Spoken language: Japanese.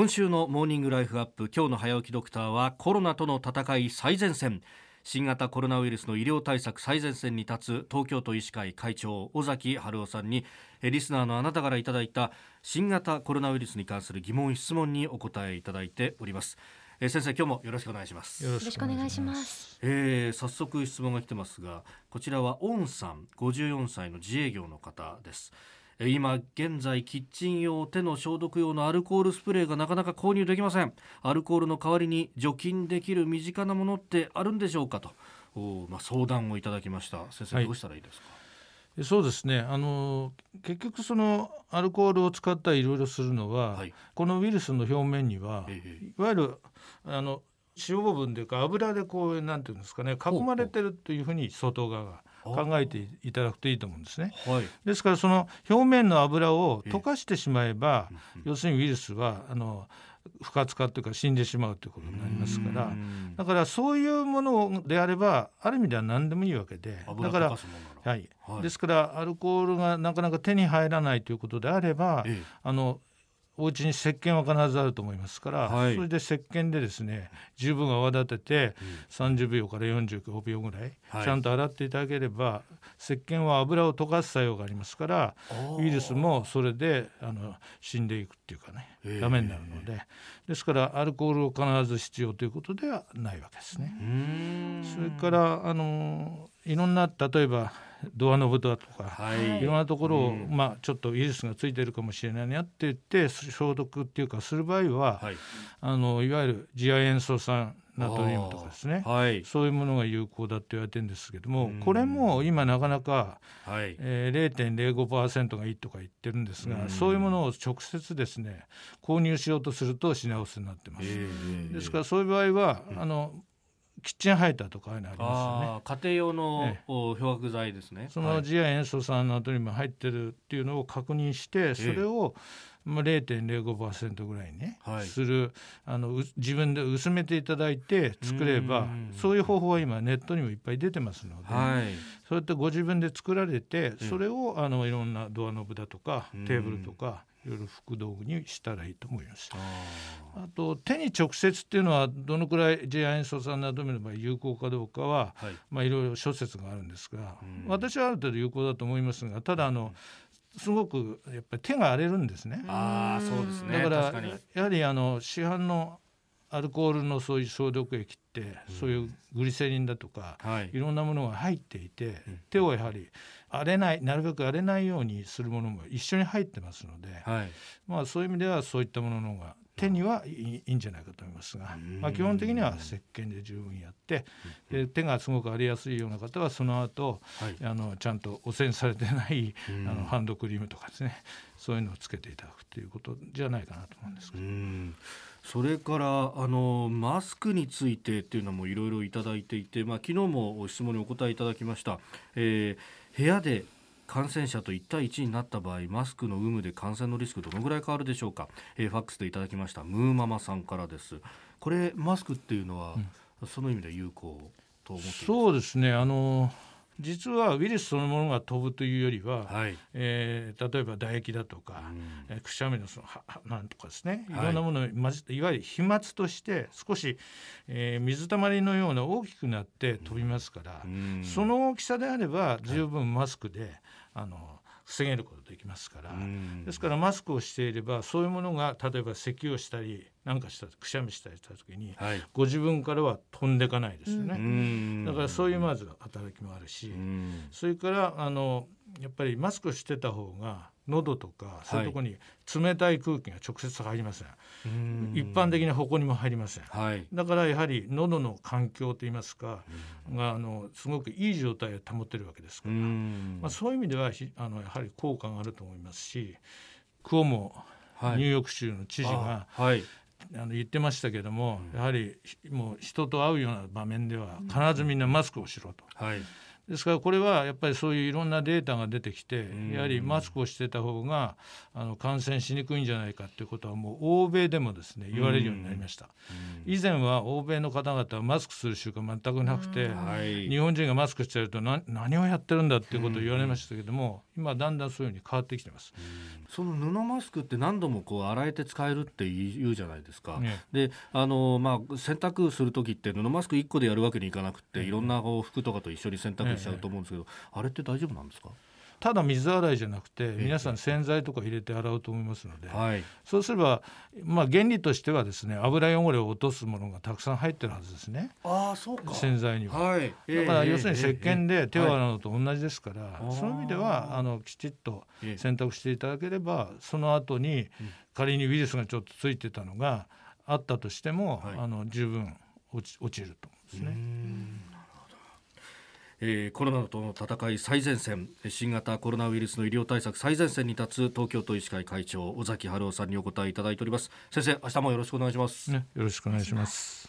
今週のモーニングライフアップ今日の早起きドクターはコロナとの戦い最前線。新型コロナウイルスの医療対策最前線に立つ東京都医師会会長尾崎春夫さんにリスナーのあなたからいただいた新型コロナウイルスに関する疑問質問にお答えいただいております。え先生今日もよろしくお願いします。よろしくお願いします。えー、早速質問が来てますがこちらはオンさん54歳の自営業の方です今現在キッチン用手の消毒用のアルコールスプレーがなかなか購入できません。アルコールの代わりに除菌できる身近なものってあるんでしょうかと。お、まあ、相談をいただきました。先生、どうしたらいいですか？そうですね。あの結局そのアルコールを使ったりいろいろするのは、はい、このウイルスの表面には、いわゆるあの脂肪分というか油でこうなんていうんですかね囲まれてるというふうに外側が考えていただくといいと思うんですね。はい、ですからその表面の油を溶かしてしまえば、要するにウイルスはあの不活化というか死んでしまうということになりますからだからそういうものであればある意味では何でもいいわけでだから、はい、はい、ですからアルコールがなかなか手に入らないということであれば、ええ、あのお家に石鹸は必ずあると思いますから、はい、それで石鹸でですね十分泡立てて30秒から45秒ぐらいちゃんと洗っていただければ、石鹸は油を溶かす作用がありますからウイルスもそれであの死んでいくっていうかねダメになるので。ですからアルコールを必ず必要ということではないわけですね。それからあのいろんな例えばドアノブだとか、はい、いろんなところを、うん、まあ、ちょっとウイルスがついてるかもしれないなって言って消毒っていうかする場合は、はい、あのいわゆる次亜塩素酸ナトリウムとかですね、はい、そういうものが有効だって言われてるんですけども、これも今なかなか、はい。えー、0.05%がいいとか言ってるんですが、そういうものを直接ですね購入しようとすると品薄になってます。ですからそういう場合は、あのキッチンハイターとかありますよね。家庭用の、漂白剤ですね。その次亜塩素酸ナトリウム入ってるっていうのを確認して、それを、まあ、0.05%ぐらいね、はい、する。あの自分で薄めていただいて作ればそういう方法は今ネットにもいっぱい出てますので、はい、そうやってご自分で作られてそれをあのいろんなドアノブだとかテーブルとかいろいろ副道具にしたらいいと思います。あと手に直接っていうのはどのくらい J 亜塩素酸などの場合有効かどうかは、はい、まあいろいろ諸説があるんですが、私はある程度有効だと思いますがただあの、すごくやっぱり手が荒れるんですね。あそうですね。だからやはりあの市販のアルコールのそういう消毒液って、そういうグリセリンだとか、はい、いろんなものが入っていて、手をやはり荒れないなるべく荒れないようにするものも一緒に入ってますので、はい、まあそういう意味ではそういったものの方が手にはい。いんじゃないかと思いますが、まあ、基本的には石鹸で十分やってで手がすごく荒れやすいような方はその後、はい、あのちゃんと汚染されてないあのハンドクリームとかですねそういうのをつけていただくということじゃないかなと思うんですけど。それからあのマスクについてっていうのもいろいろいただいていて、まあ、昨日も質問にお答えいただきました、えー、部屋で感染者と1対1になった場合マスクの有無で感染のリスクどのぐらい変わるでしょうか、えー、ファックスでいただきました。ムーママさんからです。これマスクっていうのは、うん、その意味で有効と思ってそうですね。あの実はウイルスそのものが飛ぶというよりは、はい、えー、例えば唾液だとか、うん、えくしゃみのそのなんとかですね。い。ろんなものを混ぜて、い、わゆる飛沫として少し、えー、水たまりのような大きくなって飛びますから、うん、その大きさであれば十分マスクで、あの防げることできますから、ですからマスクをしていればそういうものが例えば咳をしたりなんかしたくしゃみしたりした時に、はい、ご自分からは飛んでいかないですよね、だからそういうまず働きもあるし、それからあのやっぱりマスクしてた方が喉とかそういうところに冷たい空気が直接入りません、はい、一般的なこにも入りません、はい、だからやはり喉の環境といいますかがあのすごくいい状態を保ってるわけですから、まあ、そういう意味ではあのやはり効果があると思いますしクオモニューヨーク州の知事が、はい、あの言ってましたけども、やはりもう人と会うような場面では必ずみんなマスクをしろと。はいですからこれはやっぱりそういういろんなデータが出てきてやはりマスクをしてた方があの感染しにくいんじゃないかということはもう欧米でもですね言われるようになりました。以前は欧米の方々はマスクする習慣全くなくて日本人がマスクしてると何をやってるんだっていうことを言われましたけども今だんだんそういうふうに変わってきてます。その布マスクって何度もこう洗えて使えるって言うじゃないですか。ね、であのまあ洗濯する時って布マスク1個でやるわけにいかなくて、いろんな服とかと一緒に洗濯しちゃうと思うんですけど、あれって大丈夫なんですか？ただ水洗いじゃなくて皆さん洗剤とか入れて洗うと思いますので、はい、そうすれば、まあ、原理としてはですね油汚れを落とすものがたくさん入ってるはずですね。あそうか。洗剤には、はい、だから要するに石鹸で手を洗うのと同じですから、その意味ではあのきちっと洗濯していただければその後に仮にウイルスがちょっとついてたのがあったとしても、あの十分落ち落ちると思うんですね。えー、コロナとの戦い最前線新型コロナウイルスの医療対策最前線に立つ東京都医師会会長尾崎春夫さんにお答えいただいております。先生明日もよろしくお願いします、ね、よろしくお願いします。